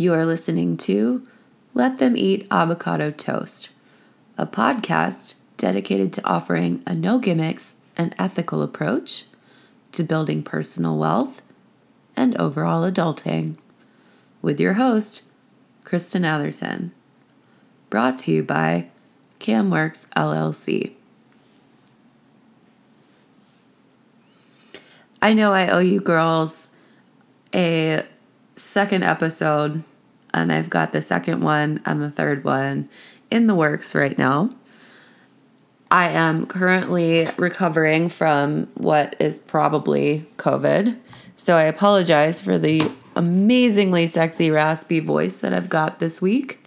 You are listening to Let Them Eat Avocado Toast, a podcast dedicated to offering a no gimmicks and ethical approach to building personal wealth and overall adulting. With your host, Kristen Atherton. Brought to you by CamWorks LLC. I know I owe you girls a second episode, and I've got the second one and the third one in the works right now. I am currently recovering from what is probably COVID. So I apologize for the amazingly sexy, raspy voice that I've got this week.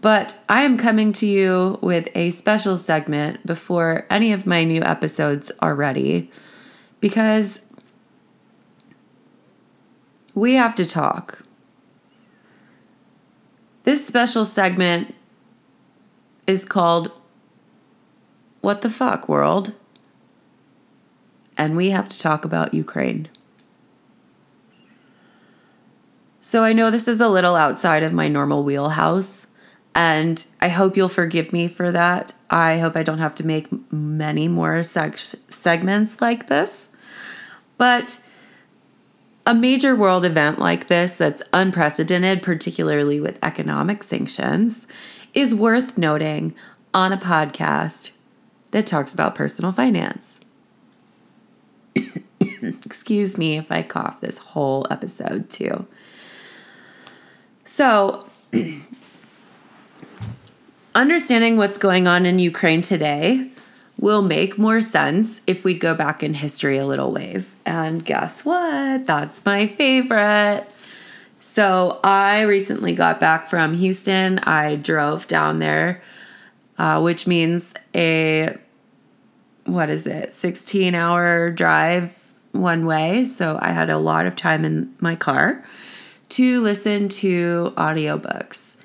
But I am coming to you with a special segment before any of my new episodes are ready because we have to talk. This special segment is called What the Fuck World? And we have to talk about Ukraine. So I know this is a little outside of my normal wheelhouse, and I hope you'll forgive me for that. I hope I don't have to make many more seg- segments like this. But a major world event like this, that's unprecedented, particularly with economic sanctions, is worth noting on a podcast that talks about personal finance. Excuse me if I cough this whole episode, too. So, understanding what's going on in Ukraine today will make more sense if we go back in history a little ways. And guess what? That's my favorite. So, I recently got back from Houston. I drove down there, uh, which means a what is it, 16 hour drive one way. So, I had a lot of time in my car to listen to audiobooks.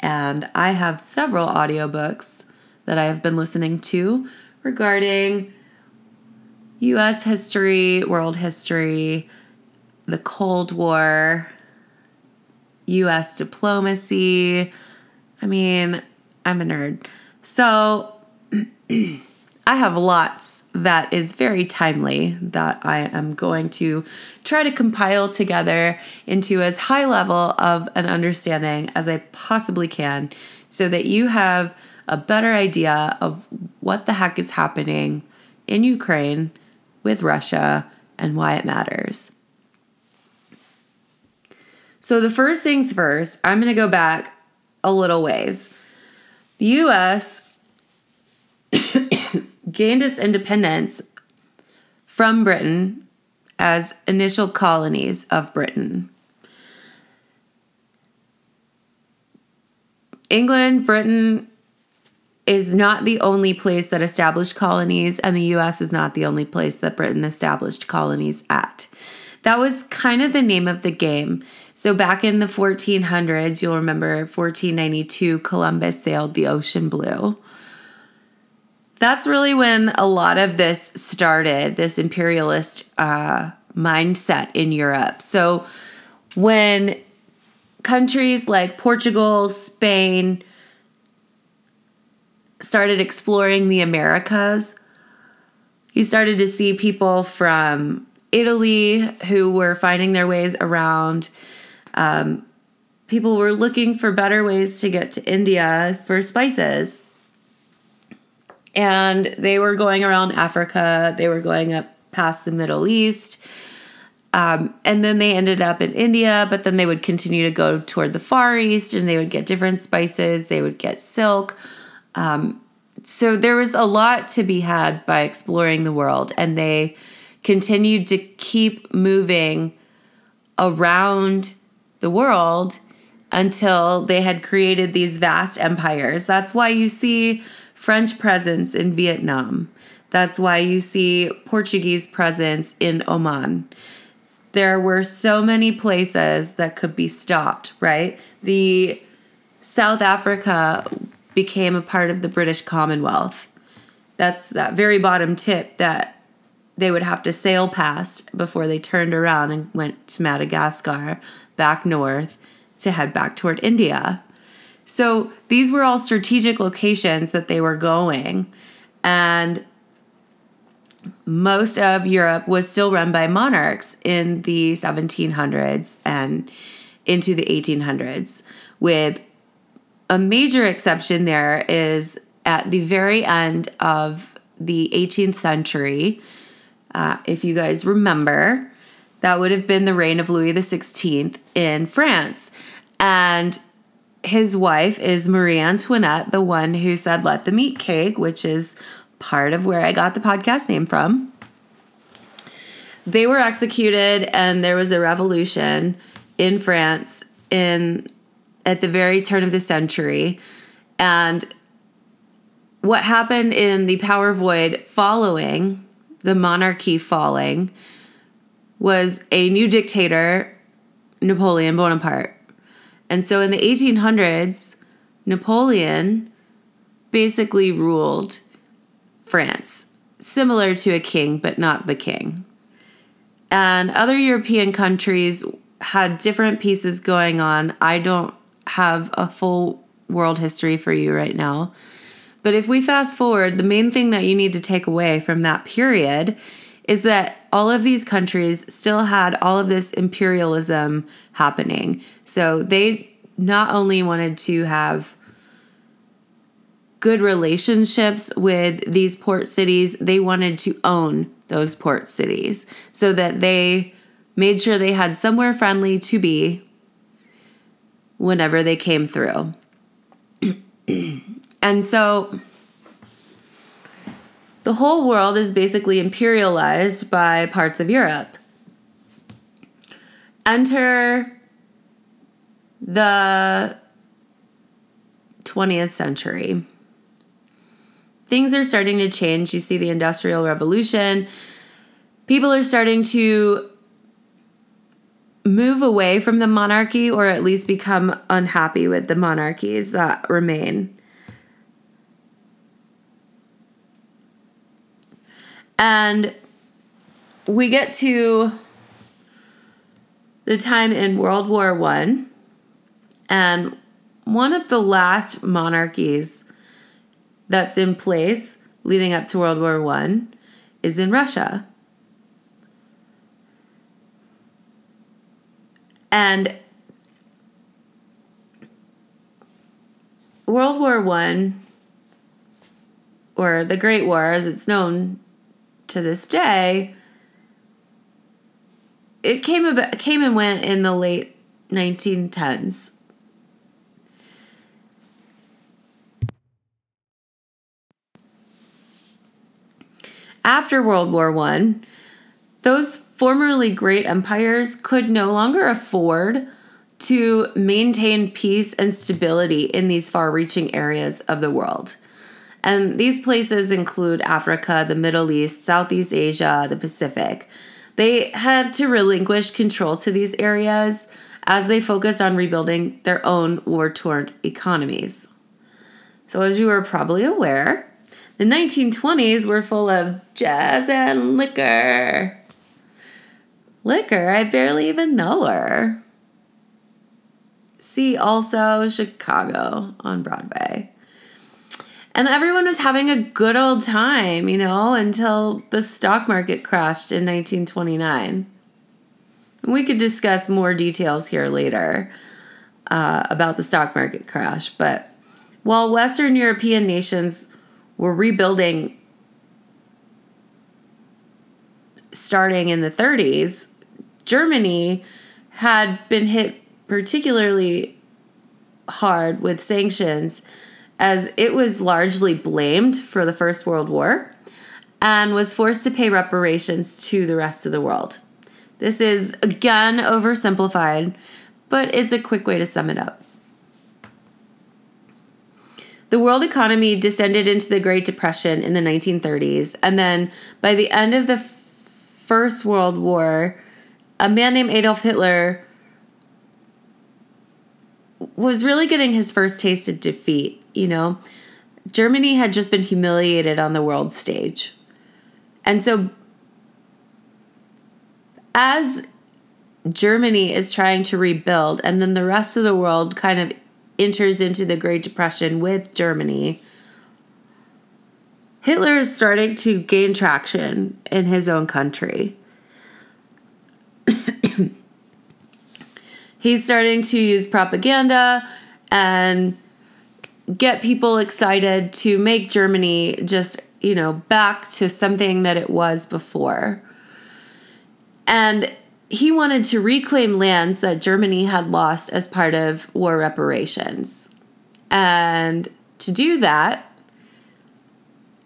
And I have several audiobooks that I have been listening to regarding US history, world history, the Cold War, US diplomacy. I mean, I'm a nerd. So I have lots that is very timely that I am going to try to compile together into as high level of an understanding as I possibly can so that you have a better idea of what the heck is happening in Ukraine with Russia and why it matters. So, the first things first, I'm going to go back a little ways. The US gained its independence from Britain as initial colonies of Britain. England, Britain, is not the only place that established colonies, and the US is not the only place that Britain established colonies at. That was kind of the name of the game. So, back in the 1400s, you'll remember 1492, Columbus sailed the ocean blue. That's really when a lot of this started, this imperialist uh, mindset in Europe. So, when countries like Portugal, Spain, started exploring the Americas, he started to see people from Italy who were finding their ways around. Um, people were looking for better ways to get to India for spices. And they were going around Africa, they were going up past the Middle East. Um, and then they ended up in India, but then they would continue to go toward the Far East and they would get different spices, they would get silk. Um, so there was a lot to be had by exploring the world, and they continued to keep moving around the world until they had created these vast empires. That's why you see French presence in Vietnam. That's why you see Portuguese presence in Oman. There were so many places that could be stopped, right? The South Africa became a part of the British Commonwealth. That's that very bottom tip that they would have to sail past before they turned around and went to Madagascar, back north to head back toward India. So these were all strategic locations that they were going. And most of Europe was still run by monarchs in the 1700s and into the 1800s, with a major exception there is at the very end of the 18th century. Uh, if you guys remember, that would have been the reign of Louis XVI in France. And his wife is Marie Antoinette, the one who said, Let the meat cake, which is part of where I got the podcast name from. They were executed, and there was a revolution in France in at the very turn of the century. And what happened in the power void following the monarchy falling was a new dictator, Napoleon Bonaparte. And so in the 1800s, Napoleon basically ruled France, similar to a king, but not the king. And other European countries had different pieces going on. I don't have a full world history for you right now. But if we fast forward, the main thing that you need to take away from that period is that all of these countries still had all of this imperialism happening. So they not only wanted to have good relationships with these port cities, they wanted to own those port cities so that they made sure they had somewhere friendly to be whenever they came through. and so the whole world is basically imperialized by parts of Europe. Enter the 20th century things are starting to change. You see the Industrial Revolution. People are starting to move away from the monarchy or at least become unhappy with the monarchies that remain. And we get to the time in World War One, and one of the last monarchies that's in place leading up to World War One is in Russia. And World War One, or the Great War as it's known to this day, it came about, came and went in the late 1910s. After World War I, those formerly great empires could no longer afford to maintain peace and stability in these far reaching areas of the world. And these places include Africa, the Middle East, Southeast Asia, the Pacific. They had to relinquish control to these areas as they focused on rebuilding their own war torn economies. So, as you are probably aware, the 1920s were full of jazz and liquor. Liquor, I barely even know her. See also Chicago on Broadway. And everyone was having a good old time, you know, until the stock market crashed in 1929. We could discuss more details here later uh, about the stock market crash, but while Western European nations were rebuilding starting in the 30s, Germany had been hit particularly hard with sanctions as it was largely blamed for the First World War and was forced to pay reparations to the rest of the world. This is again oversimplified, but it's a quick way to sum it up. The world economy descended into the Great Depression in the 1930s, and then by the end of the First World War, a man named Adolf Hitler was really getting his first taste of defeat. You know, Germany had just been humiliated on the world stage. And so as Germany is trying to rebuild, and then the rest of the world kind of enters into the Great Depression with Germany. Hitler is starting to gain traction in his own country. He's starting to use propaganda and get people excited to make Germany just, you know, back to something that it was before. And he wanted to reclaim lands that Germany had lost as part of war reparations. And to do that,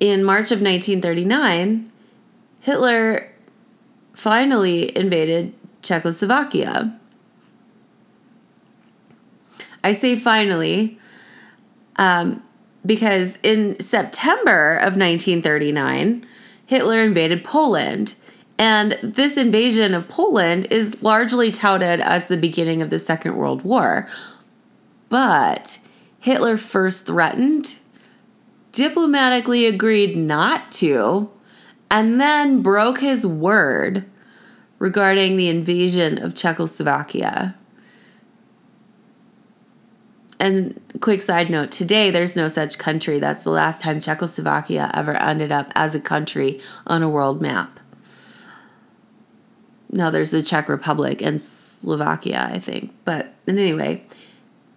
in March of 1939, Hitler finally invaded Czechoslovakia. I say finally um, because in September of 1939, Hitler invaded Poland. And this invasion of Poland is largely touted as the beginning of the Second World War. But Hitler first threatened, diplomatically agreed not to, and then broke his word regarding the invasion of Czechoslovakia. And quick side note today, there's no such country. That's the last time Czechoslovakia ever ended up as a country on a world map. Now there's the Czech Republic and Slovakia, I think. But anyway,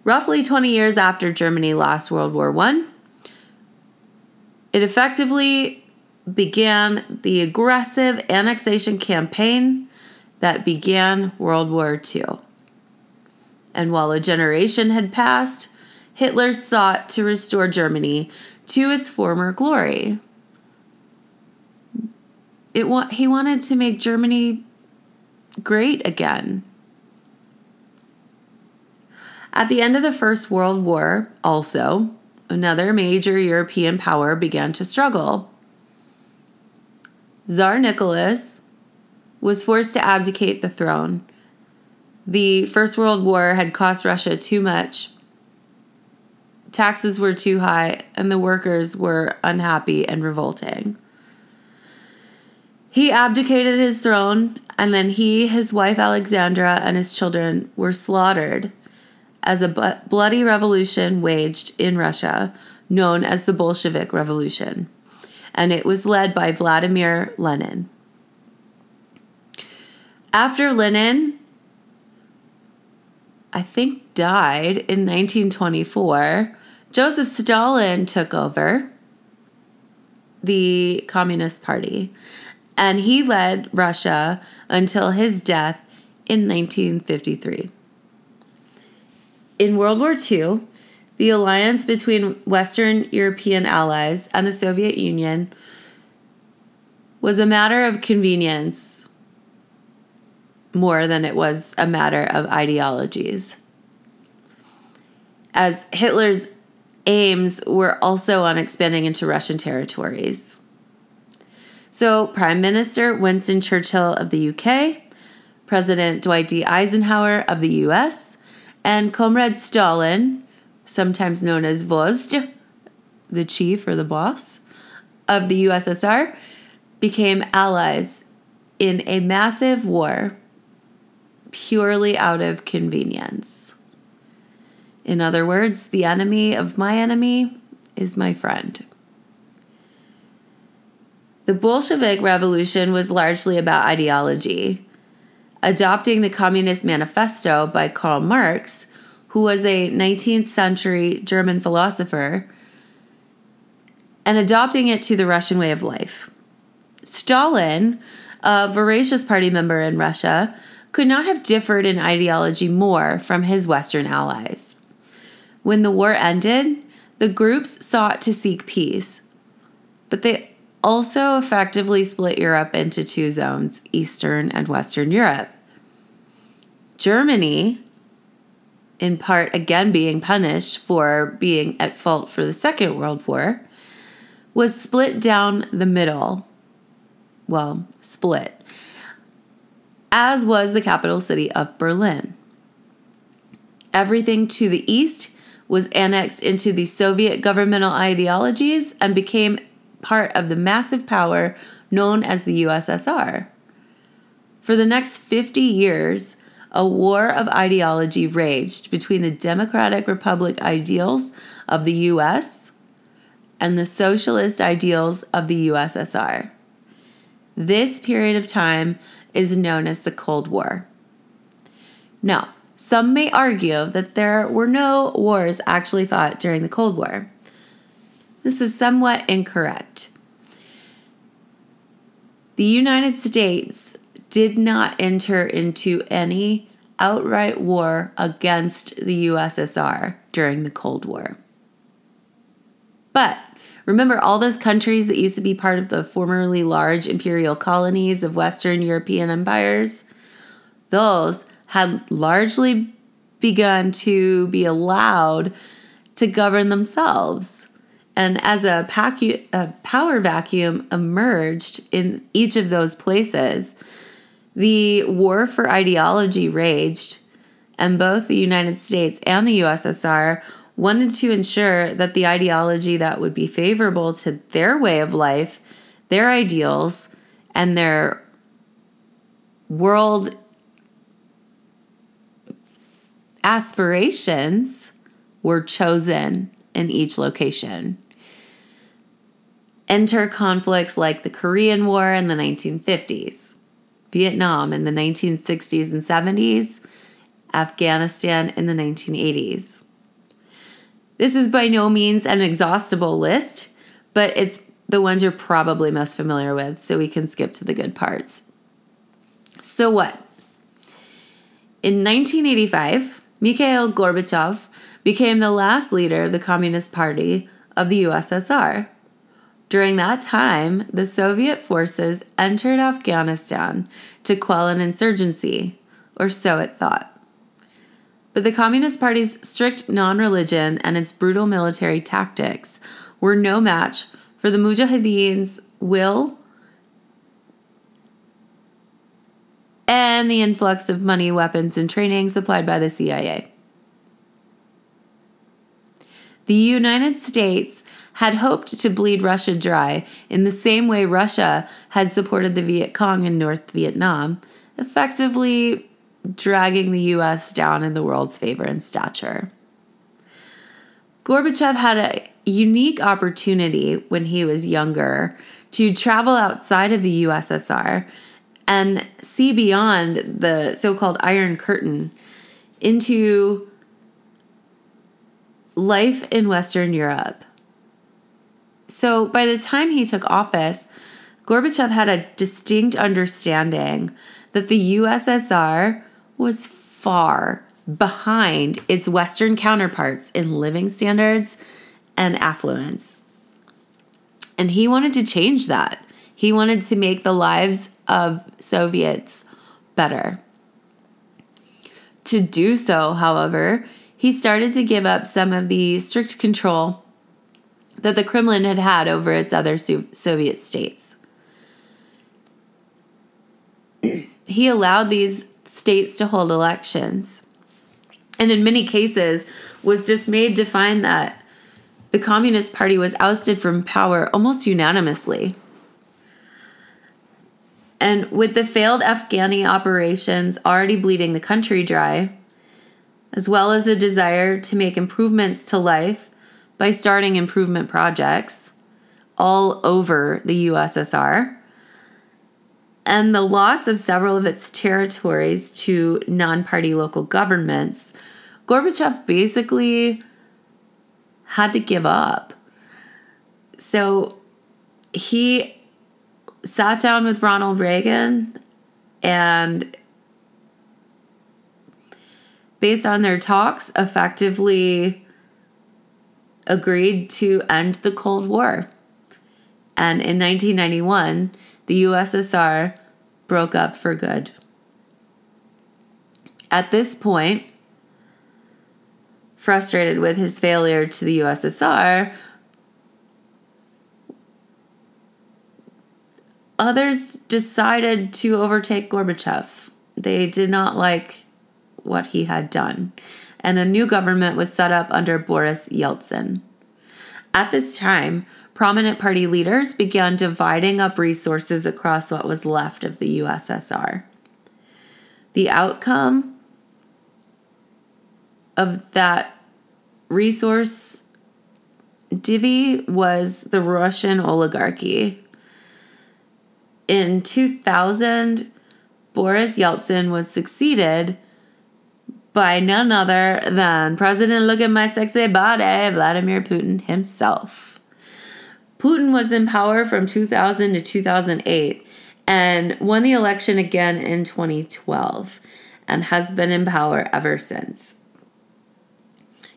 roughly 20 years after Germany lost World War I, it effectively began the aggressive annexation campaign that began World War II. And while a generation had passed, Hitler sought to restore Germany to its former glory. It wa- he wanted to make Germany great again. At the end of the First World War, also, another major European power began to struggle. Tsar Nicholas was forced to abdicate the throne the First World War had cost Russia too much. Taxes were too high, and the workers were unhappy and revolting. He abdicated his throne, and then he, his wife Alexandra, and his children were slaughtered as a bloody revolution waged in Russia, known as the Bolshevik Revolution. And it was led by Vladimir Lenin. After Lenin, I think, died in 1924, Joseph Stalin took over the Communist Party and he led Russia until his death in 1953. In World War II, the alliance between Western European allies and the Soviet Union was a matter of convenience more than it was a matter of ideologies. As Hitler's aims were also on expanding into Russian territories. So, Prime Minister Winston Churchill of the UK, President Dwight D. Eisenhower of the US, and Comrade Stalin, sometimes known as Vozhd, the chief or the boss, of the USSR, became allies in a massive war purely out of convenience. In other words, the enemy of my enemy is my friend. The Bolshevik Revolution was largely about ideology. Adopting the Communist Manifesto by Karl Marx, who was a 19th century German philosopher, and adopting it to the Russian way of life. Stalin, a voracious party member in Russia, could not have differed in ideology more from his Western allies. When the war ended, the groups sought to seek peace, but they also effectively split Europe into two zones Eastern and Western Europe. Germany, in part again being punished for being at fault for the Second World War, was split down the middle. Well, split as was the capital city of Berlin. Everything to the east was annexed into the Soviet governmental ideologies and became part of the massive power known as the USSR. For the next 50 years, a war of ideology raged between the Democratic Republic ideals of the US and the socialist ideals of the USSR. This period of time is known as the Cold War. Now, some may argue that there were no wars actually fought during the Cold War. This is somewhat incorrect. The United States did not enter into any outright war against the USSR during the Cold War. But remember all those countries that used to be part of the formerly large imperial colonies of Western European empires? Those had largely begun to be allowed to govern themselves. And as a, pacu- a power vacuum emerged in each of those places, the war for ideology raged, and both the United States and the USSR wanted to ensure that the ideology that would be favorable to their way of life, their ideals, and their world aspirations were chosen in each location. Enter conflicts like the Korean War in the 1950s, Vietnam in the 1960s and 70s, Afghanistan in the 1980s. This is by no means an exhaustible list, but it's the ones you're probably most familiar with, so we can skip to the good parts. So, what? In 1985, Mikhail Gorbachev became the last leader of the Communist Party of the USSR. During that time, the Soviet forces entered Afghanistan to quell an insurgency, or so it thought. But the Communist Party's strict non religion and its brutal military tactics were no match for the Mujahideen's will and the influx of money, weapons, and training supplied by the CIA. The United States had hoped to bleed Russia dry in the same way Russia had supported the Viet Cong in North Vietnam, effectively dragging the US down in the world's favor and stature. Gorbachev had a unique opportunity when he was younger to travel outside of the USSR and see beyond the so called Iron Curtain into life in Western Europe. So by the time he took office, Gorbachev had a distinct understanding that the USSR was far behind its Western counterparts in living standards and affluence. And he wanted to change that. He wanted to make the lives of Soviets better. To do so, however, he started to give up some of the strict control that the Kremlin had had over its other Soviet states. he allowed these states to hold elections, and in many cases was dismayed to find that the Communist Party was ousted from power almost unanimously. And with the failed Afghani operations already bleeding the country dry, as well as a desire to make improvements to life by starting improvement projects all over the USSR, and the loss of several of its territories to non party local governments, Gorbachev basically had to give up. So he sat down with Ronald Reagan and based on their talks effectively agreed to end the Cold War. And in 1991, the USSR broke up for good. At this point, frustrated with his failure to the USSR, others decided to overtake Gorbachev. They did not like what he had done, and a new government was set up under Boris Yeltsin. At this time, prominent party leaders began dividing up resources across what was left of the USSR. The outcome of that resource divvy was the Russian oligarchy. In 2000, Boris Yeltsin was succeeded by none other than President Look at My Sexy Body, Vladimir Putin himself. Putin was in power from 2000 to 2008 and won the election again in 2012 and has been in power ever since.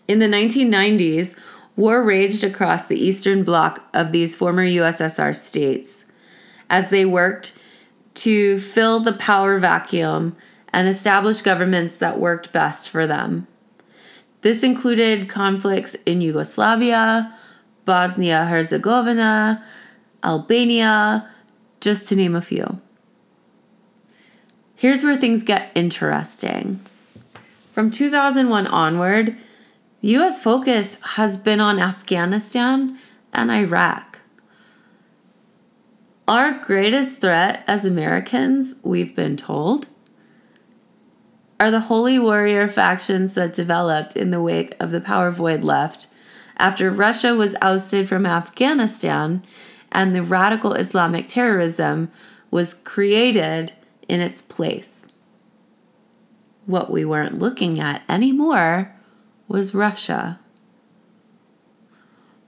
In the 1990s, war raged across the eastern bloc of these former USSR states as they worked to fill the power vacuum and establish governments that worked best for them. This included conflicts in Yugoslavia, Bosnia Herzegovina, Albania, just to name a few. Here's where things get interesting. From 2001 onward, the US focus has been on Afghanistan and Iraq. Our greatest threat as Americans, we've been told, are the holy warrior factions that developed in the wake of the power void left after Russia was ousted from Afghanistan and the radical Islamic terrorism was created in its place. What we weren't looking at anymore was Russia.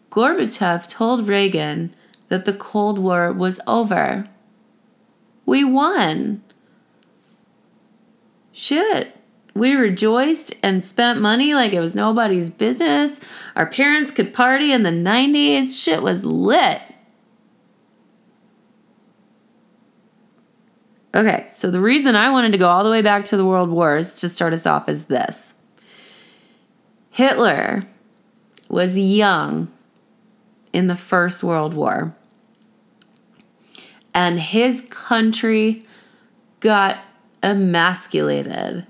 Gorbachev told Reagan that the Cold War was over. We won shit. We rejoiced and spent money like it was nobody's business. Our parents could party in the 90s. Shit was lit. Okay, so the reason I wanted to go all the way back to the World Wars to start us off is this Hitler was young in the First World War, and his country got emasculated.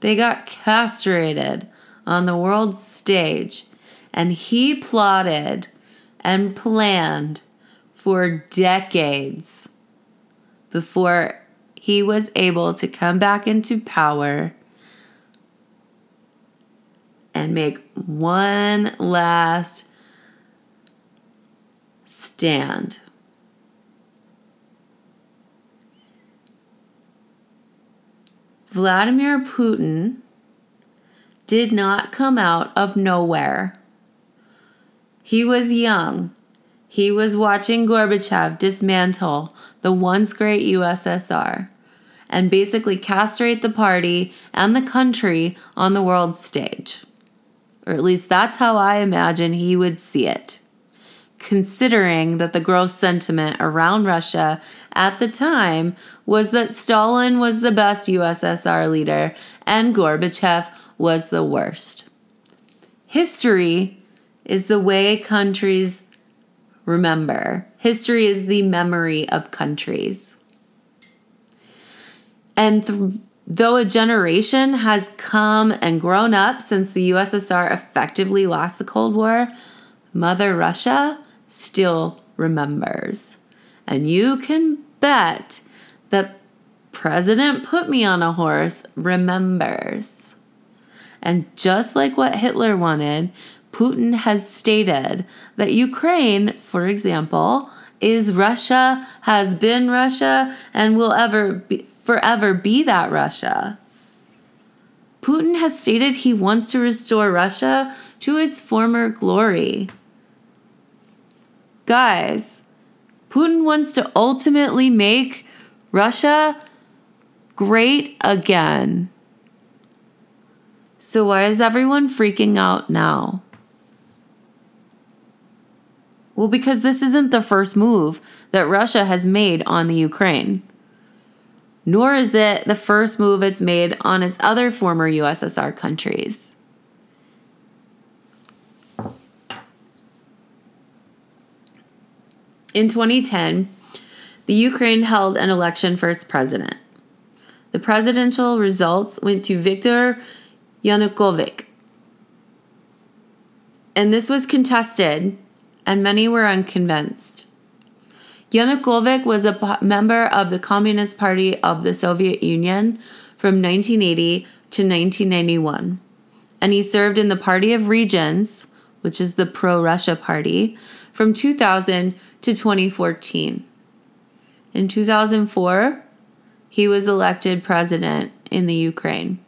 They got castrated on the world stage, and he plotted and planned for decades before he was able to come back into power and make one last stand. Vladimir Putin did not come out of nowhere. He was young. He was watching Gorbachev dismantle the once great USSR and basically castrate the party and the country on the world stage. Or at least that's how I imagine he would see it considering that the growth sentiment around Russia at the time was that Stalin was the best USSR leader and Gorbachev was the worst. History is the way countries remember. History is the memory of countries. And th- though a generation has come and grown up since the USSR effectively lost the Cold War, Mother Russia still remembers. And you can bet that President Put Me on a Horse remembers. And just like what Hitler wanted, Putin has stated that Ukraine, for example, is Russia, has been Russia, and will ever be, forever be that Russia. Putin has stated he wants to restore Russia to its former glory. Guys, Putin wants to ultimately make Russia great again. So, why is everyone freaking out now? Well, because this isn't the first move that Russia has made on the Ukraine, nor is it the first move it's made on its other former USSR countries. In 2010, the Ukraine held an election for its president. The presidential results went to Viktor Yanukovych. And this was contested, and many were unconvinced. Yanukovych was a member of the Communist Party of the Soviet Union from 1980 to 1991, and he served in the Party of Regions, which is the pro Russia party, from 2000 to 2014. In 2004, he was elected president in the Ukraine.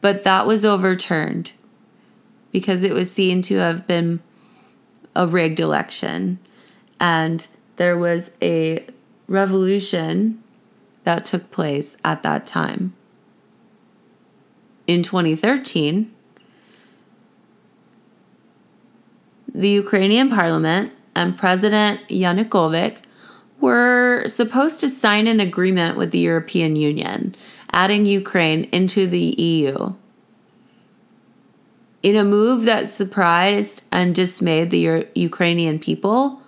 But that was overturned because it was seen to have been a rigged election. And there was a revolution that took place at that time. In 2013, the Ukrainian parliament and President Yanukovych were supposed to sign an agreement with the European Union, adding Ukraine into the EU. In a move that surprised and dismayed the Ukrainian people,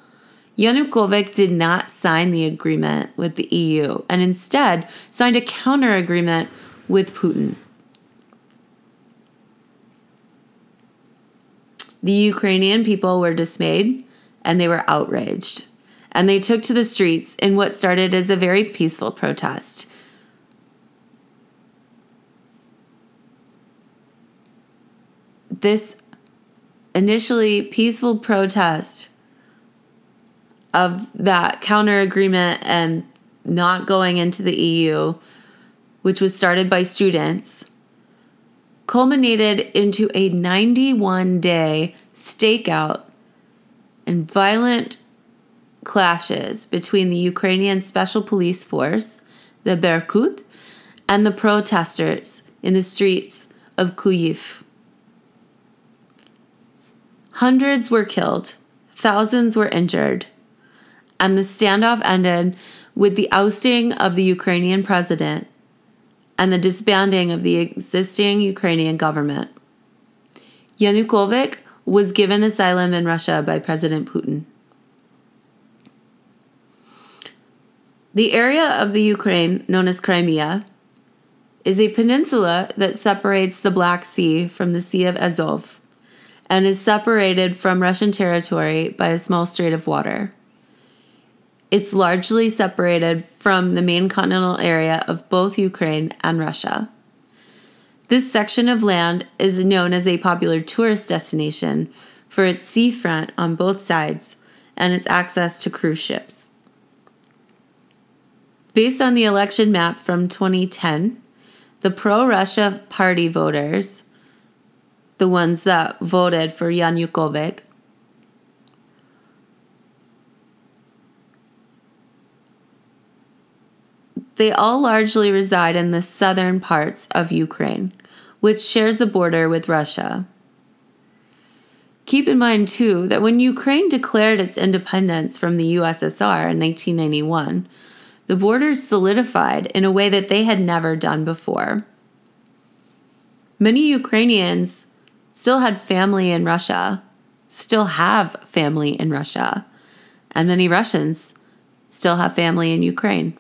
Yanukovych did not sign the agreement with the EU and instead signed a counter agreement with Putin. The Ukrainian people were dismayed and they were outraged. And they took to the streets in what started as a very peaceful protest. This initially peaceful protest of that counter agreement and not going into the EU, which was started by students, culminated into a 91 day stakeout and violent clashes between the Ukrainian Special Police Force, the Berkut, and the protesters in the streets of Kyiv. Hundreds were killed, thousands were injured, and the standoff ended with the ousting of the Ukrainian president and the disbanding of the existing Ukrainian government. Yanukovych was given asylum in Russia by President Putin. The area of the Ukraine known as Crimea is a peninsula that separates the Black Sea from the Sea of Azov and is separated from Russian territory by a small strait of water. It's largely separated from the main continental area of both Ukraine and Russia. This section of land is known as a popular tourist destination for its seafront on both sides and its access to cruise ships. Based on the election map from 2010, the pro Russia party voters, the ones that voted for Yanukovych, They all largely reside in the southern parts of Ukraine, which shares a border with Russia. Keep in mind, too, that when Ukraine declared its independence from the USSR in 1991, the borders solidified in a way that they had never done before. Many Ukrainians still had family in Russia, still have family in Russia, and many Russians still have family in Ukraine.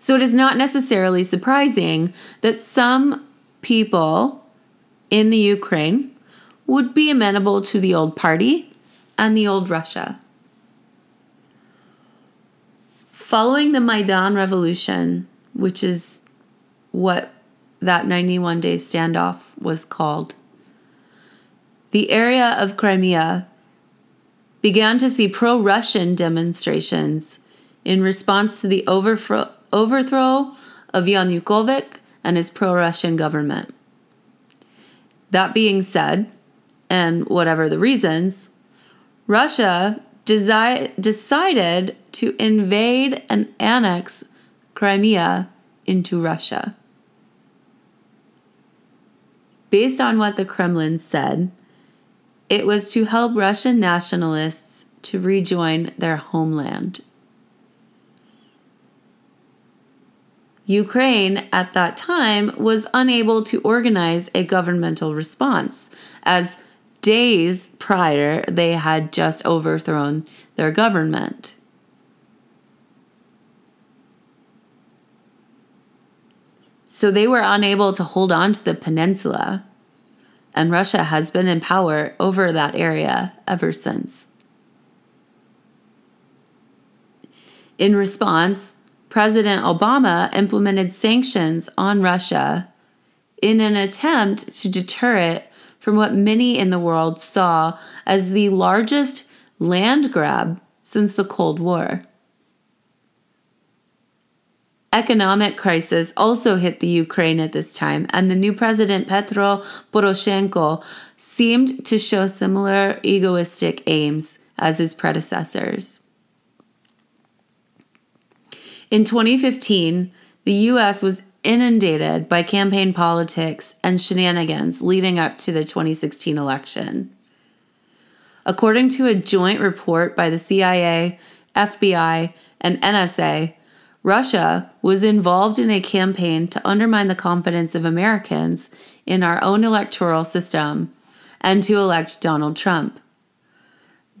So it is not necessarily surprising that some people in the Ukraine would be amenable to the old party and the old Russia. Following the Maidan Revolution, which is what that 91 day standoff was called, the area of Crimea began to see pro Russian demonstrations in response to the overthrow overthrow of Yanukovych and his pro Russian government. That being said, and whatever the reasons, Russia desi- decided to invade and annex Crimea into Russia. Based on what the Kremlin said, it was to help Russian nationalists to rejoin their homeland. Ukraine at that time was unable to organize a governmental response, as days prior they had just overthrown their government. So they were unable to hold on to the peninsula, and Russia has been in power over that area ever since. In response, President Obama implemented sanctions on Russia in an attempt to deter it from what many in the world saw as the largest land grab since the Cold War. Economic crisis also hit the Ukraine at this time, and the new president Petro Poroshenko seemed to show similar egoistic aims as his predecessors. In 2015, the US was inundated by campaign politics and shenanigans leading up to the 2016 election. According to a joint report by the CIA, FBI, and NSA, Russia was involved in a campaign to undermine the confidence of Americans in our own electoral system and to elect Donald Trump.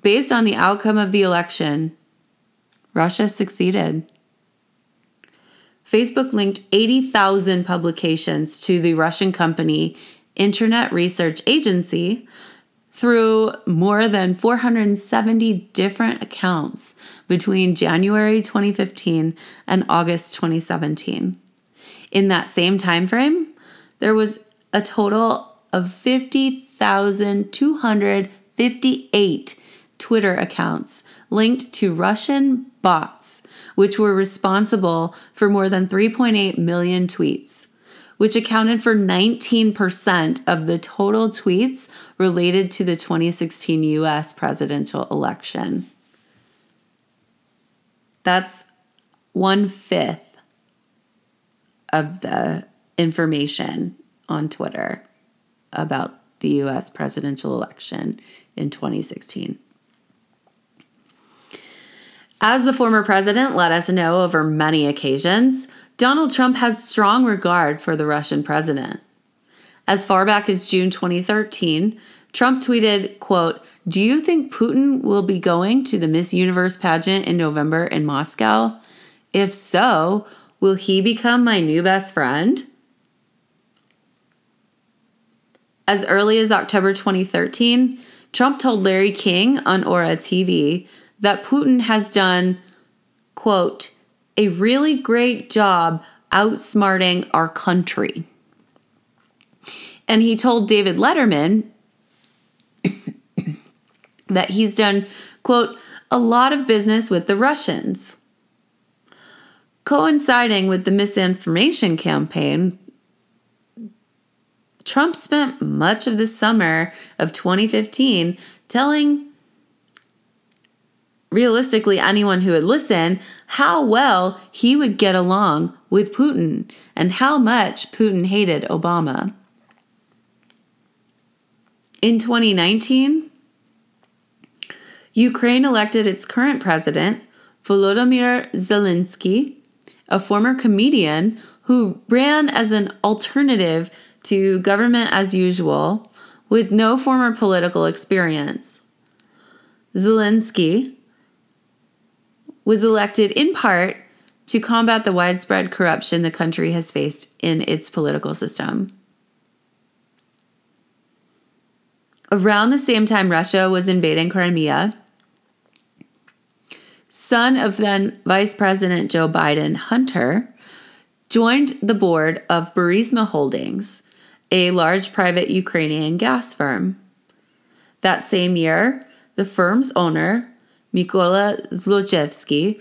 Based on the outcome of the election, Russia succeeded. Facebook linked 80,000 publications to the Russian company Internet Research Agency through more than 470 different accounts between January 2015 and August 2017. In that same time frame, there was a total of 50,258 Twitter accounts linked to Russian bots, which were responsible for more than 3.8 million tweets which accounted for 19% of the total tweets related to the 2016 US presidential election. That's one fifth of the information on Twitter about the US presidential election in 2016. As the former president let us know over many occasions, Donald Trump has strong regard for the Russian president. As far back as June 2013, Trump tweeted, quote, "Do you think Putin will be going to the Miss Universe pageant in November in Moscow? If so, will he become my new best friend?" As early as October 2013, Trump told Larry King on Ora TV that Putin has done, quote, a really great job outsmarting our country. And he told David Letterman that he's done, quote, a lot of business with the Russians. Coinciding with the misinformation campaign, Trump spent much of the summer of 2015 telling realistically anyone who would listen how well he would get along with Putin and how much Putin hated Obama. In 2019, Ukraine elected its current president, Volodymyr Zelensky, a former comedian who ran as an alternative to government as usual with no former political experience. Zelensky, was elected in part to combat the widespread corruption the country has faced in its political system. Around the same time Russia was invading Crimea, son of then Vice President Joe Biden, Hunter, joined the board of Burisma Holdings, a large private Ukrainian gas firm. That same year, the firm's owner, Mykola Zlochevsky,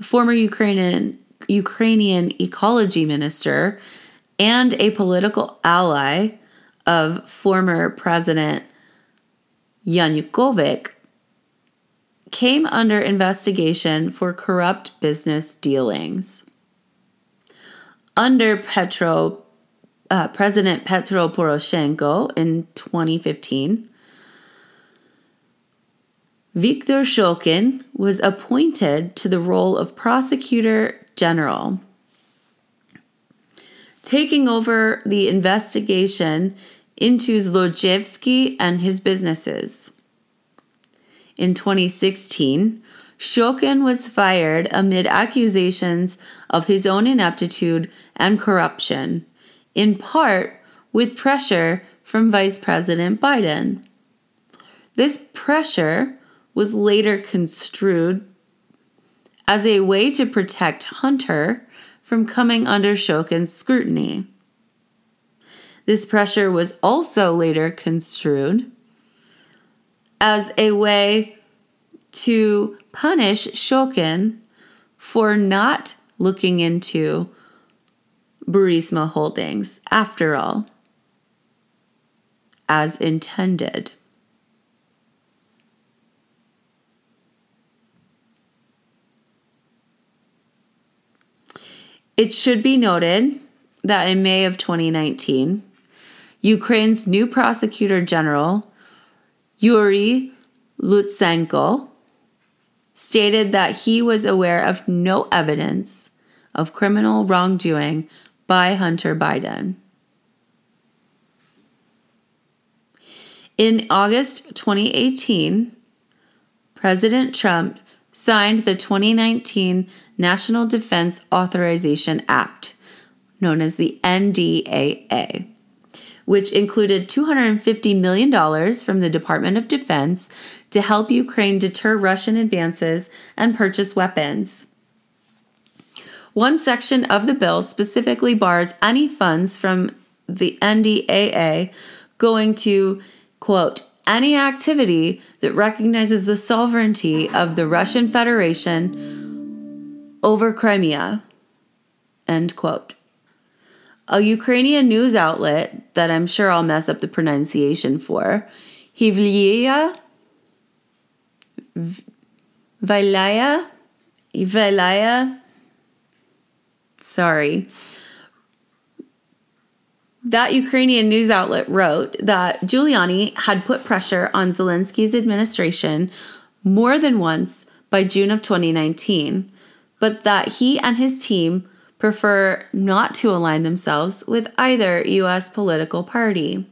former Ukrainian Ukrainian ecology minister and a political ally of former President Yanukovych, came under investigation for corrupt business dealings. Under Petro, uh, President Petro Poroshenko in 2015, Viktor Shokin was appointed to the role of prosecutor general, taking over the investigation into Zlochevsky and his businesses. In 2016, Shokin was fired amid accusations of his own ineptitude and corruption, in part with pressure from Vice President Biden. This pressure was later construed as a way to protect Hunter from coming under Shokin's scrutiny. This pressure was also later construed as a way to punish Shokin for not looking into Burisma Holdings after all, as intended. It should be noted that in May of 2019, Ukraine's new prosecutor general, Yuri Lutsenko, stated that he was aware of no evidence of criminal wrongdoing by Hunter Biden. In August 2018, President Trump signed the 2019 National Defense Authorization Act, known as the NDAA, which included $250 million from the Department of Defense to help Ukraine deter Russian advances and purchase weapons. One section of the bill specifically bars any funds from the NDAA going to, quote, any activity that recognizes the sovereignty of the Russian Federation over Crimea. End quote. A Ukrainian news outlet that I'm sure I'll mess up the pronunciation for, Hivlaya, Vilaya, Vilaya, sorry, that Ukrainian news outlet wrote that Giuliani had put pressure on Zelensky's administration more than once by June of 2019, but that he and his team prefer not to align themselves with either U.S. political party.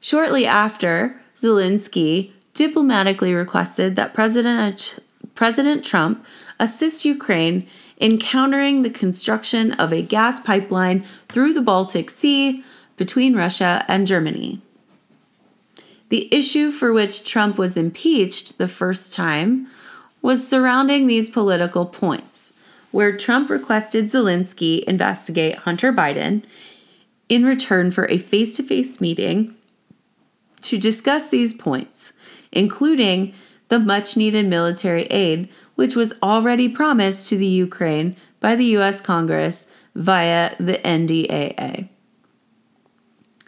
Shortly after, Zelensky diplomatically requested that President, President Trump assist Ukraine in countering the construction of a gas pipeline through the Baltic Sea between Russia and Germany. The issue for which Trump was impeached the first time was surrounding these political points, where Trump requested Zelensky investigate Hunter Biden in return for a face to face meeting to discuss these points, including the much needed military aid which was already promised to the Ukraine by the US Congress via the NDAA.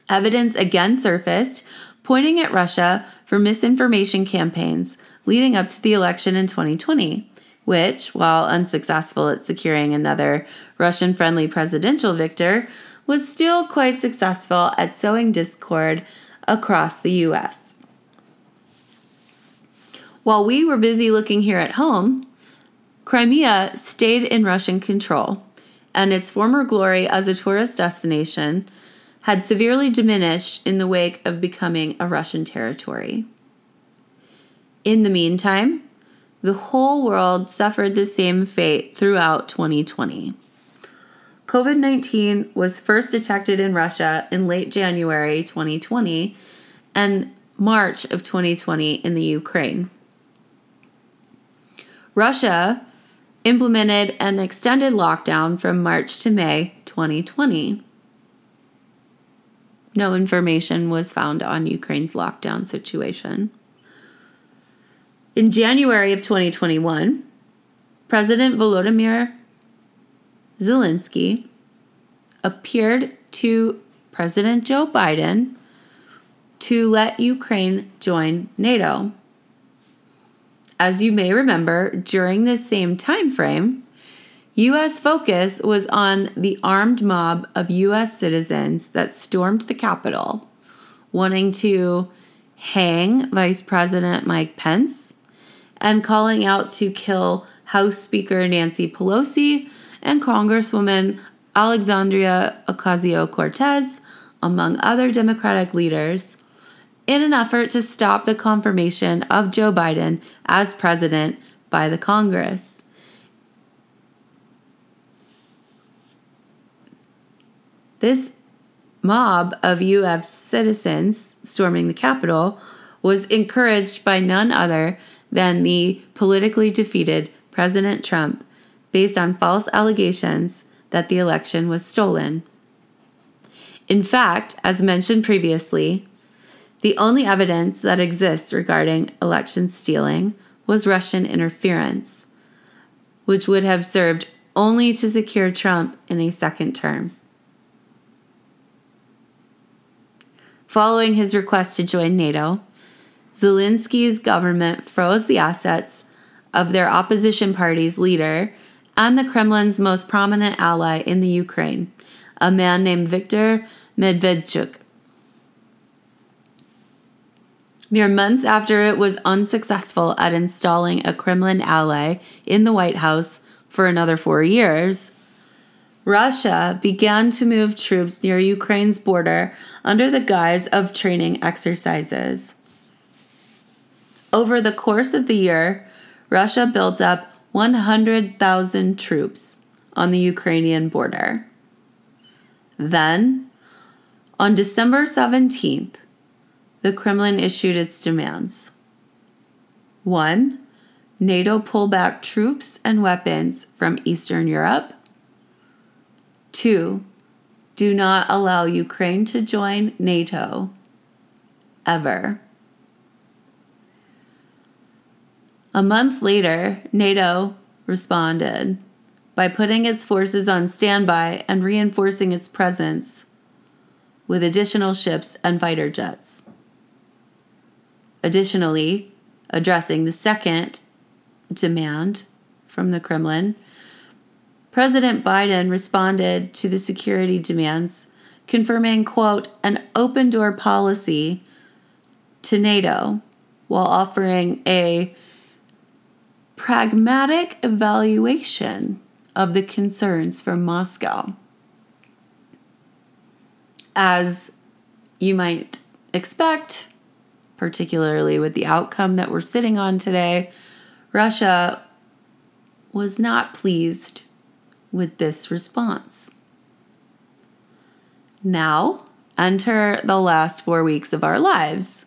Evidence again surfaced pointing at Russia for misinformation campaigns leading up to the election in 2020, which, while unsuccessful at securing another Russian friendly presidential victor, was still quite successful at sowing discord across the US. While we were busy looking here at home, Crimea stayed in Russian control, and its former glory as a tourist destination had severely diminished in the wake of becoming a Russian territory. In the meantime, the whole world suffered the same fate throughout 2020. COVID 19 was first detected in Russia in late January 2020 and March of 2020 in the Ukraine. Russia implemented an extended lockdown from March to May 2020. No information was found on Ukraine's lockdown situation. In January of 2021, President Volodymyr Zelensky appeared to President Joe Biden to let Ukraine join NATO. As you may remember, during this same time frame, US focus was on the armed mob of US citizens that stormed the Capitol, wanting to hang Vice President Mike Pence and calling out to kill House Speaker Nancy Pelosi and Congresswoman Alexandria Ocasio Cortez, among other Democratic leaders, in an effort to stop the confirmation of Joe Biden as president by the Congress. This mob of US citizens storming the Capitol was encouraged by none other than the politically defeated President Trump based on false allegations that the election was stolen. In fact, as mentioned previously, the only evidence that exists regarding election stealing was Russian interference, which would have served only to secure Trump in a second term. Following his request to join NATO, Zelensky's government froze the assets of their opposition party's leader and the Kremlin's most prominent ally in the Ukraine, a man named Viktor Medvedchuk. Mere months after it was unsuccessful at installing a Kremlin ally in the White House for another four years, Russia began to move troops near Ukraine's border under the guise of training exercises. Over the course of the year, Russia built up 100,000 troops on the Ukrainian border. Then, on December 17th, the Kremlin issued its demands. 1. NATO pull back troops and weapons from Eastern Europe. 2. Do not allow Ukraine to join NATO ever. A month later, NATO responded by putting its forces on standby and reinforcing its presence with additional ships and fighter jets. Additionally, addressing the second demand from the Kremlin, President Biden responded to the security demands, confirming, quote, an open door policy to NATO while offering a pragmatic evaluation of the concerns from Moscow. As you might expect, particularly with the outcome that we're sitting on today, Russia was not pleased with this response. Now, enter the last four weeks of our lives,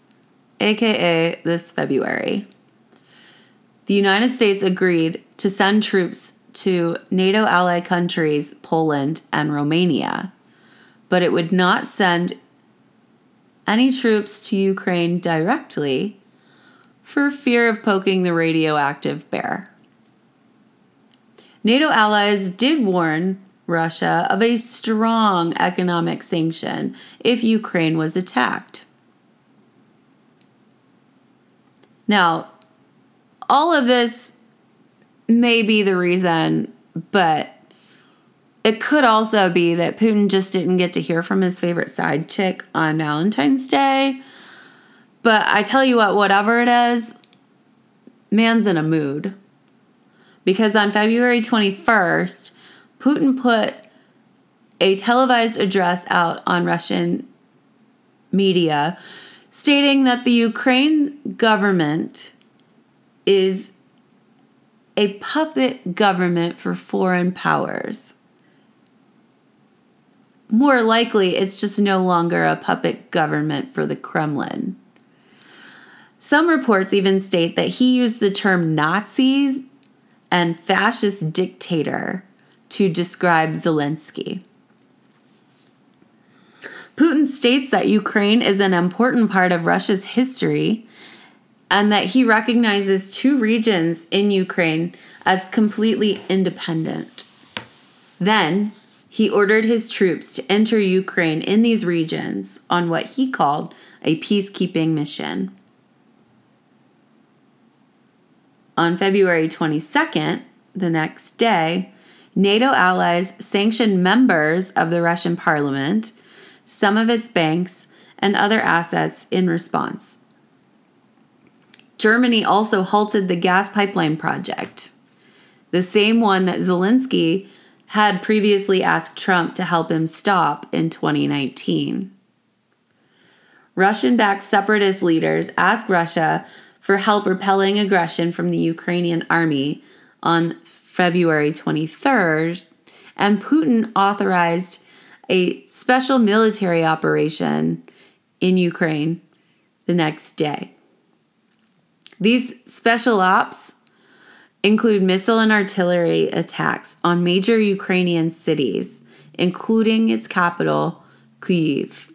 aka this February the United States agreed to send troops to NATO ally countries, Poland and Romania, but it would not send any troops to Ukraine directly for fear of poking the radioactive bear. NATO allies did warn Russia of a strong economic sanction if Ukraine was attacked. Now, all of this may be the reason, but it could also be that Putin just didn't get to hear from his favorite side chick on Valentine's Day. But I tell you what, whatever it is, man's in a mood. Because on February 21st, Putin put a televised address out on Russian media stating that the Ukraine government is a puppet government for foreign powers. More likely, it's just no longer a puppet government for the Kremlin. Some reports even state that he used the term Nazis and fascist dictator to describe Zelensky. Putin states that Ukraine is an important part of Russia's history and that he recognizes two regions in Ukraine as completely independent. Then he ordered his troops to enter Ukraine in these regions on what he called a peacekeeping mission. On February 22nd, the next day, NATO allies sanctioned members of the Russian parliament, some of its banks, and other assets in response. Germany also halted the gas pipeline project, the same one that Zelensky had previously asked Trump to help him stop in 2019. Russian backed separatist leaders asked Russia for help repelling aggression from the Ukrainian army on February 23rd, and Putin authorized a special military operation in Ukraine the next day. These special ops include missile and artillery attacks on major Ukrainian cities, including its capital, Kyiv.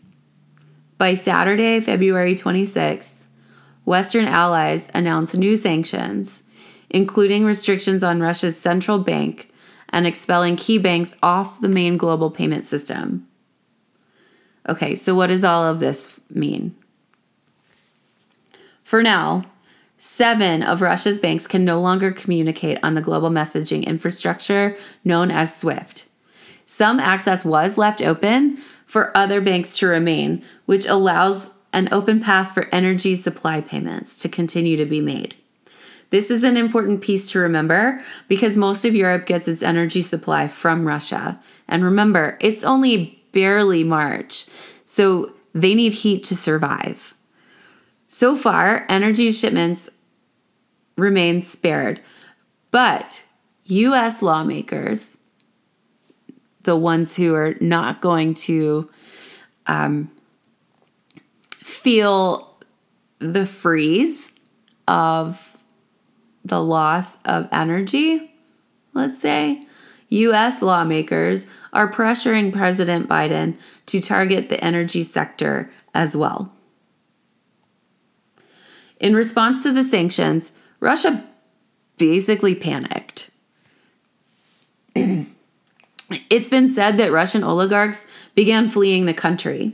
By Saturday, February 26th, Western allies announced new sanctions, including restrictions on Russia's central bank and expelling key banks off the main global payment system. Okay, so what does all of this mean? For now, seven of Russia's banks can no longer communicate on the global messaging infrastructure known as SWIFT. Some access was left open for other banks to remain, which allows an open path for energy supply payments to continue to be made. This is an important piece to remember because most of Europe gets its energy supply from Russia. And remember, it's only barely March, so they need heat to survive. So far, energy shipments remain spared, but US lawmakers, the ones who are not going to um, feel the freeze of the loss of energy, let's say, US lawmakers are pressuring President Biden to target the energy sector as well. In response to the sanctions, Russia basically panicked. it's been said that Russian oligarchs began fleeing the country.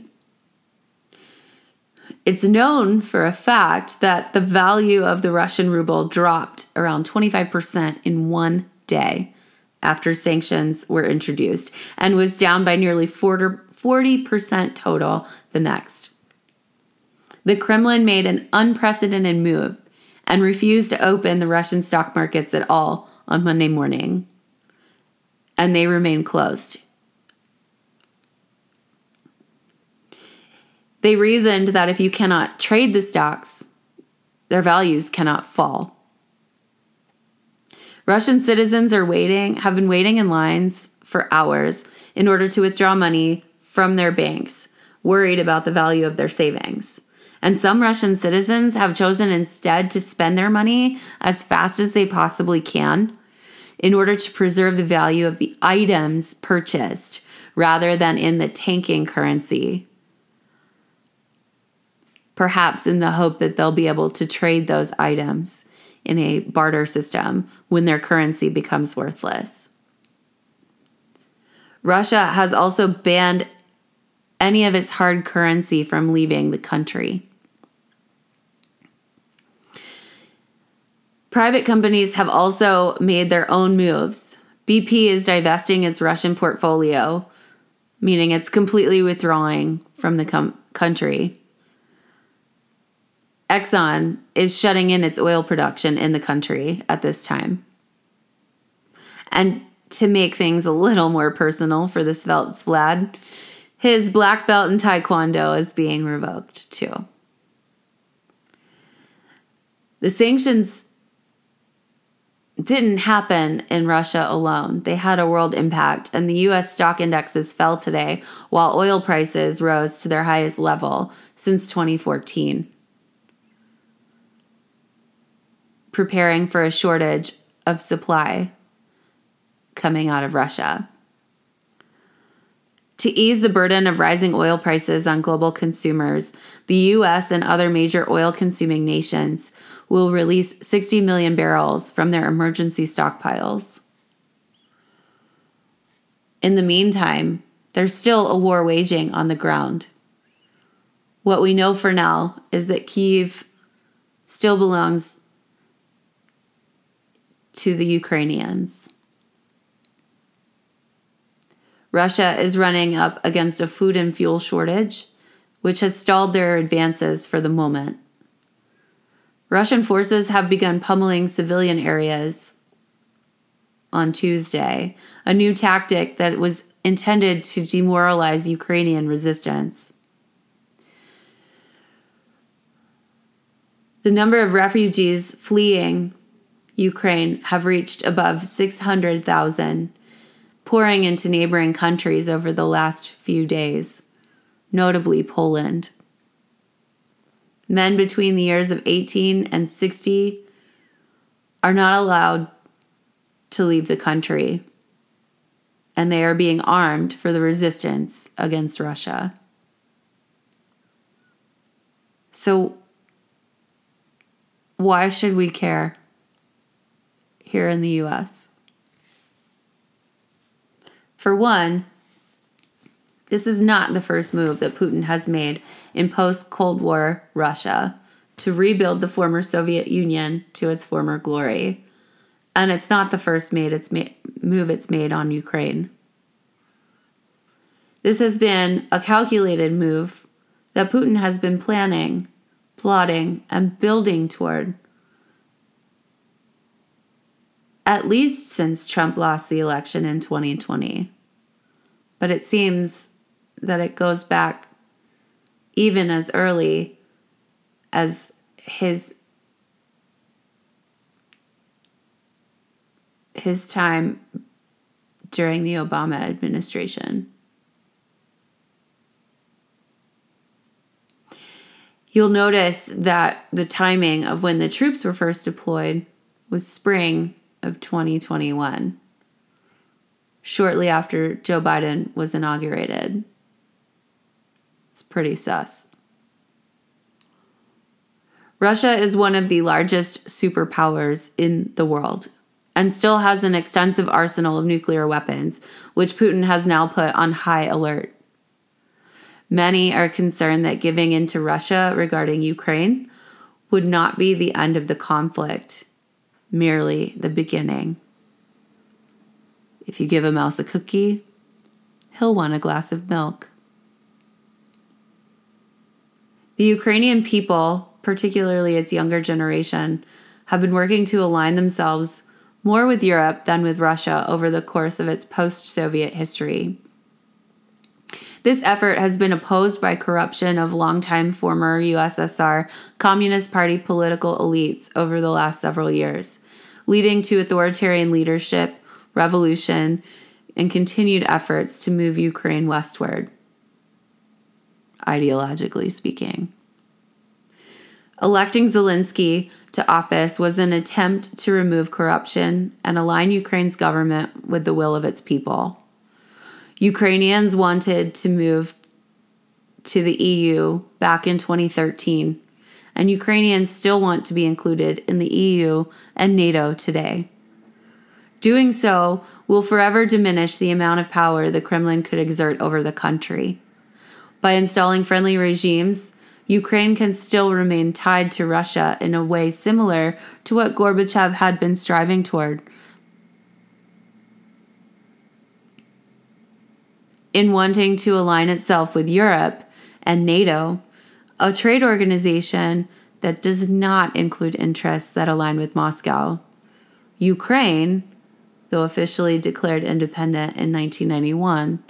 It's known for a fact that the value of the Russian ruble dropped around 25% in one day after sanctions were introduced and was down by nearly 40% total the next. The Kremlin made an unprecedented move and refused to open the Russian stock markets at all on Monday morning, and they remain closed. They reasoned that if you cannot trade the stocks, their values cannot fall. Russian citizens are waiting, have been waiting in lines for hours in order to withdraw money from their banks, worried about the value of their savings. And some Russian citizens have chosen instead to spend their money as fast as they possibly can in order to preserve the value of the items purchased rather than in the tanking currency perhaps in the hope that they'll be able to trade those items in a barter system when their currency becomes worthless. Russia has also banned any of its hard currency from leaving the country. Private companies have also made their own moves. BP is divesting its Russian portfolio, meaning it's completely withdrawing from the com- country. Exxon is shutting in its oil production in the country at this time. And to make things a little more personal for the Svelte Vlad, his black belt in Taekwondo is being revoked too. The sanctions didn't happen in Russia alone. They had a world impact, and the US stock indexes fell today while oil prices rose to their highest level since 2014. preparing for a shortage of supply coming out of Russia. To ease the burden of rising oil prices on global consumers, the US and other major oil consuming nations will release 60 million barrels from their emergency stockpiles. In the meantime, there's still a war waging on the ground. What we know for now is that Kiev still belongs to the Ukrainians. Russia is running up against a food and fuel shortage, which has stalled their advances for the moment. Russian forces have begun pummeling civilian areas on Tuesday, a new tactic that was intended to demoralize Ukrainian resistance. The number of refugees fleeing Ukraine have reached above 600,000, pouring into neighboring countries over the last few days, notably Poland. Men between the years of 18 and 60 are not allowed to leave the country. And they are being armed for the resistance against Russia. So, why should we care here in the US? For one, this is not the first move that Putin has made in post Cold War Russia to rebuild the former Soviet Union to its former glory. And it's not the first made its ma- move it's made on Ukraine. This has been a calculated move that Putin has been planning, plotting, and building toward at least since Trump lost the election in 2020. But it seems that it goes back even as early as his his time during the Obama administration. You'll notice that the timing of when the troops were first deployed was spring of 2021, shortly after Joe Biden was inaugurated. It's pretty sus. Russia is one of the largest superpowers in the world and still has an extensive arsenal of nuclear weapons, which Putin has now put on high alert. Many are concerned that giving in to Russia regarding Ukraine would not be the end of the conflict, merely the beginning. If you give a mouse a cookie, he'll want a glass of milk. The Ukrainian people, particularly its younger generation, have been working to align themselves more with Europe than with Russia over the course of its post Soviet history. This effort has been opposed by corruption of longtime former USSR Communist Party political elites over the last several years, leading to authoritarian leadership, revolution, and continued efforts to move Ukraine westward, ideologically speaking. Electing Zelensky to office was an attempt to remove corruption and align Ukraine's government with the will of its people. Ukrainians wanted to move to the EU back in 2013, and Ukrainians still want to be included in the EU and NATO today. Doing so will forever diminish the amount of power the Kremlin could exert over the country. By installing friendly regimes, Ukraine can still remain tied to Russia in a way similar to what Gorbachev had been striving toward in wanting to align itself with Europe and NATO, a trade organization that does not include interests that align with Moscow. Ukraine, though officially declared independent in 1991,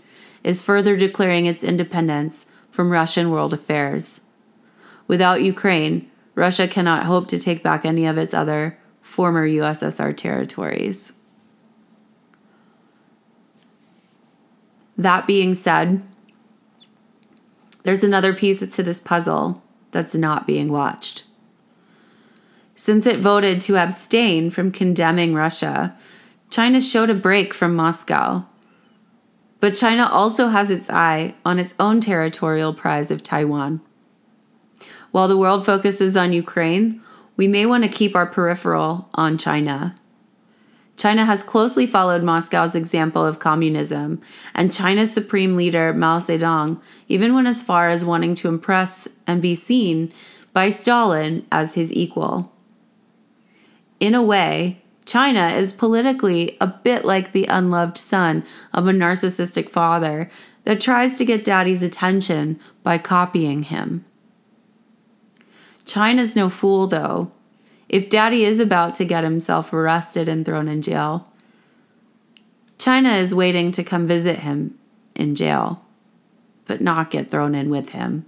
is further declaring its independence from Russian world affairs. Without Ukraine, Russia cannot hope to take back any of its other former USSR territories. That being said, there's another piece to this puzzle that's not being watched. Since it voted to abstain from condemning Russia, China showed a break from Moscow. But China also has its eye on its own territorial prize of Taiwan. While the world focuses on Ukraine, we may want to keep our peripheral on China. China has closely followed Moscow's example of communism, and China's supreme leader Mao Zedong even went as far as wanting to impress and be seen by Stalin as his equal. In a way, China is politically a bit like the unloved son of a narcissistic father that tries to get daddy's attention by copying him. China's no fool, though, if daddy is about to get himself arrested and thrown in jail, China is waiting to come visit him in jail, but not get thrown in with him.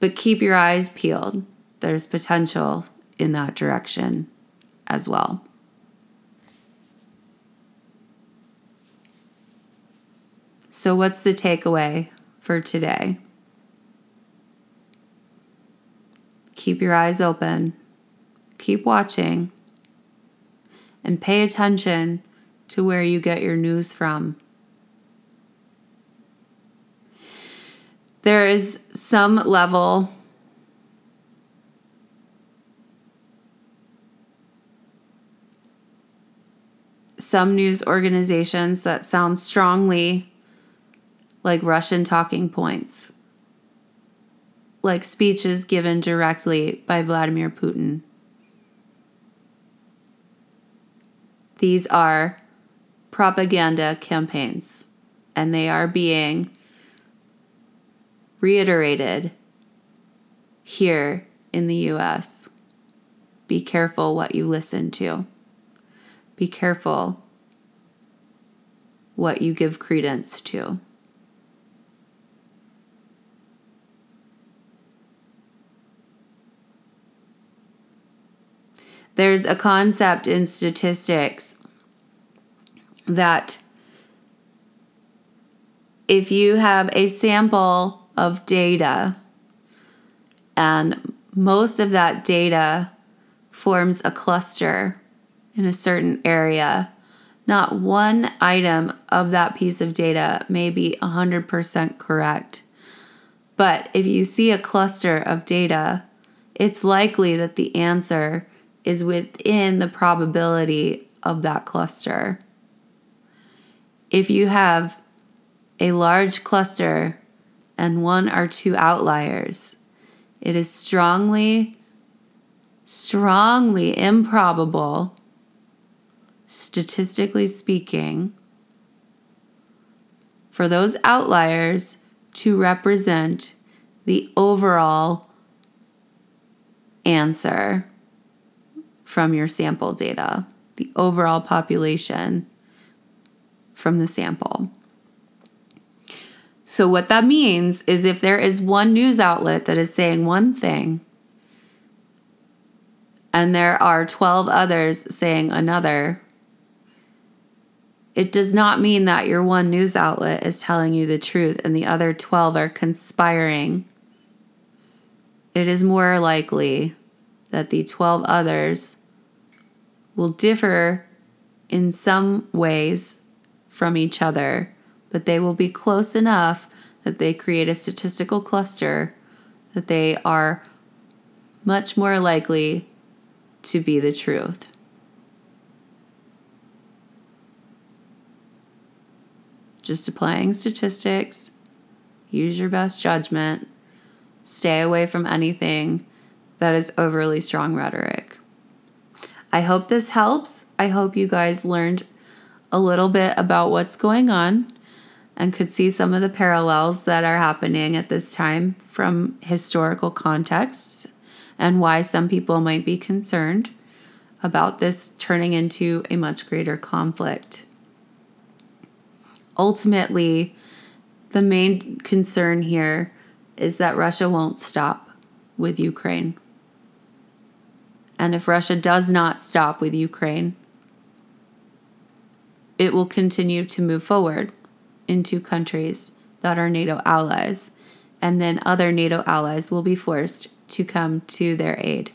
But keep your eyes peeled. There's potential in that direction as well. So, what's the takeaway for today? keep your eyes open keep watching, and pay attention to where you get your news from. There is some level some news organizations that sound strongly like Russian talking points, like speeches given directly by Vladimir Putin. These are propaganda campaigns, and they are being reiterated here in the US. Be careful what you listen to. Be careful what you give credence to. There's a concept in statistics that if you have a sample of data and most of that data forms a cluster in a certain area, not one item of that piece of data may be 100% correct. But if you see a cluster of data, it's likely that the answer is within the probability of that cluster. If you have a large cluster and one or two outliers, it is strongly, strongly improbable, statistically speaking, for those outliers to represent the overall answer from your sample data, the overall population from the sample. So, what that means is if there is one news outlet that is saying one thing, and there are 12 others saying another, it does not mean that your one news outlet is telling you the truth and the other 12 are conspiring. It is more likely that the 12 others will differ in some ways from each other, but they will be close enough that they create a statistical cluster that they are much more likely to be the truth. Just applying statistics, use your best judgment, stay away from anything that is overly strong rhetoric. I hope this helps. I hope you guys learned a little bit about what's going on and could see some of the parallels that are happening at this time from historical contexts and why some people might be concerned about this turning into a much greater conflict. Ultimately, the main concern here is that Russia won't stop with Ukraine. And if Russia does not stop with Ukraine, it will continue to move forward into countries that are NATO allies, and then other NATO allies will be forced to come to their aid,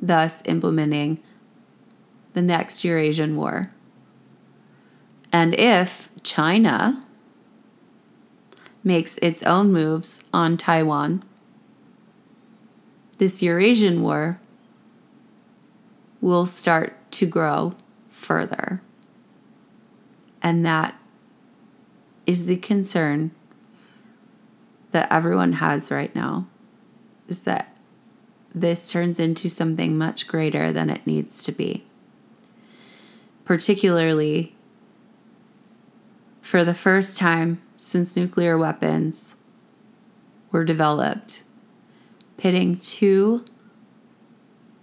thus implementing the next Eurasian war. And if China makes its own moves on Taiwan, this Eurasian war will start to grow further. And that is the concern that everyone has right now is that this turns into something much greater than it needs to be. Particularly for the first time since nuclear weapons were developed, pitting two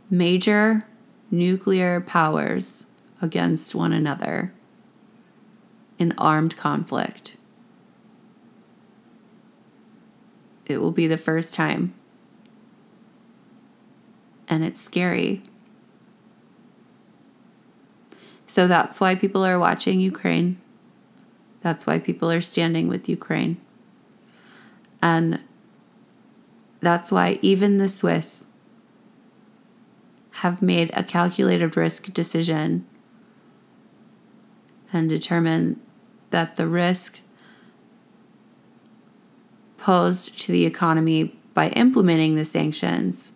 major nuclear powers against one another in armed conflict. It will be the first time. And it's scary. So that's why people are watching Ukraine. That's why people are standing with Ukraine. And that's why even the Swiss have made a calculated risk decision and determined that the risk posed to the economy by implementing the sanctions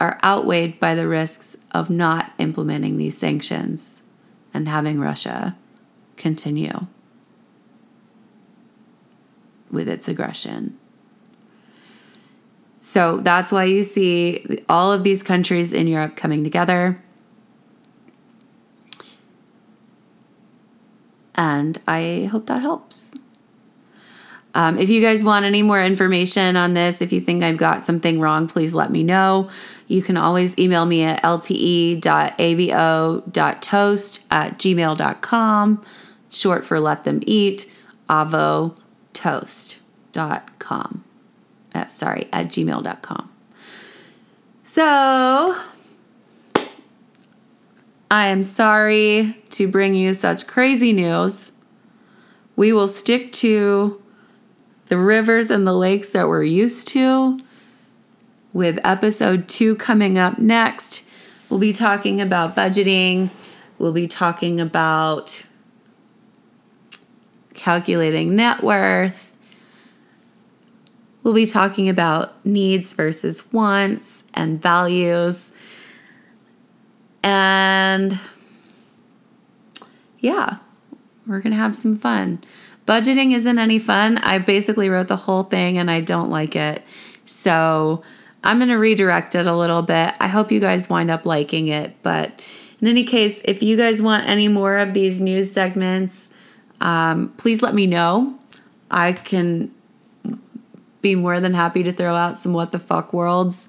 are outweighed by the risks of not implementing these sanctions and having Russia continue with its aggression. So that's why you see all of these countries in Europe coming together. And I hope that helps. Um, if you guys want any more information on this, if you think I've got something wrong, please let me know. You can always email me at lte.avo.toast at gmail.com, short for let them eat, avotoast.com. Uh, sorry, at gmail.com. So, I am sorry to bring you such crazy news. We will stick to the rivers and the lakes that we're used to. With episode two coming up next, we'll be talking about budgeting, we'll be talking about calculating net worth, we'll be talking about needs versus wants and values. And yeah, we're going to have some fun. Budgeting isn't any fun. I basically wrote the whole thing and I don't like it. So I'm going to redirect it a little bit. I hope you guys wind up liking it. But in any case, if you guys want any more of these news segments, um, please let me know. I can be more than happy to throw out some what the fuck worlds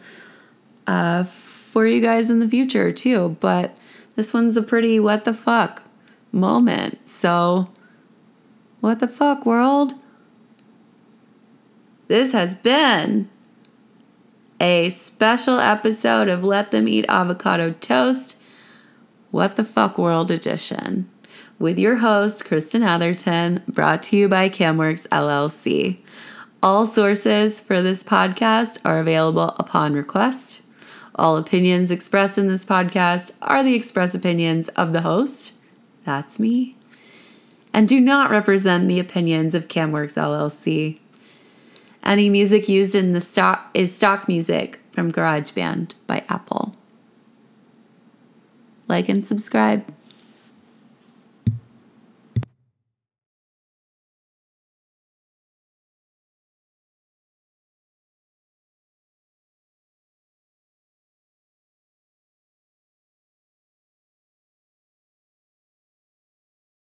uh, for you guys in the future too. But this one's a pretty what the fuck moment. So what the fuck, world? This has been a special episode of Let Them Eat Avocado Toast, What the Fuck World Edition, with your host, Kristen Atherton, brought to you by Camworks LLC. All sources for this podcast are available upon request. All opinions expressed in this podcast are the express opinions of the host. That's me and do not represent the opinions of Camworks LLC. Any music used in the stock is stock music from GarageBand by Apple. Like and subscribe.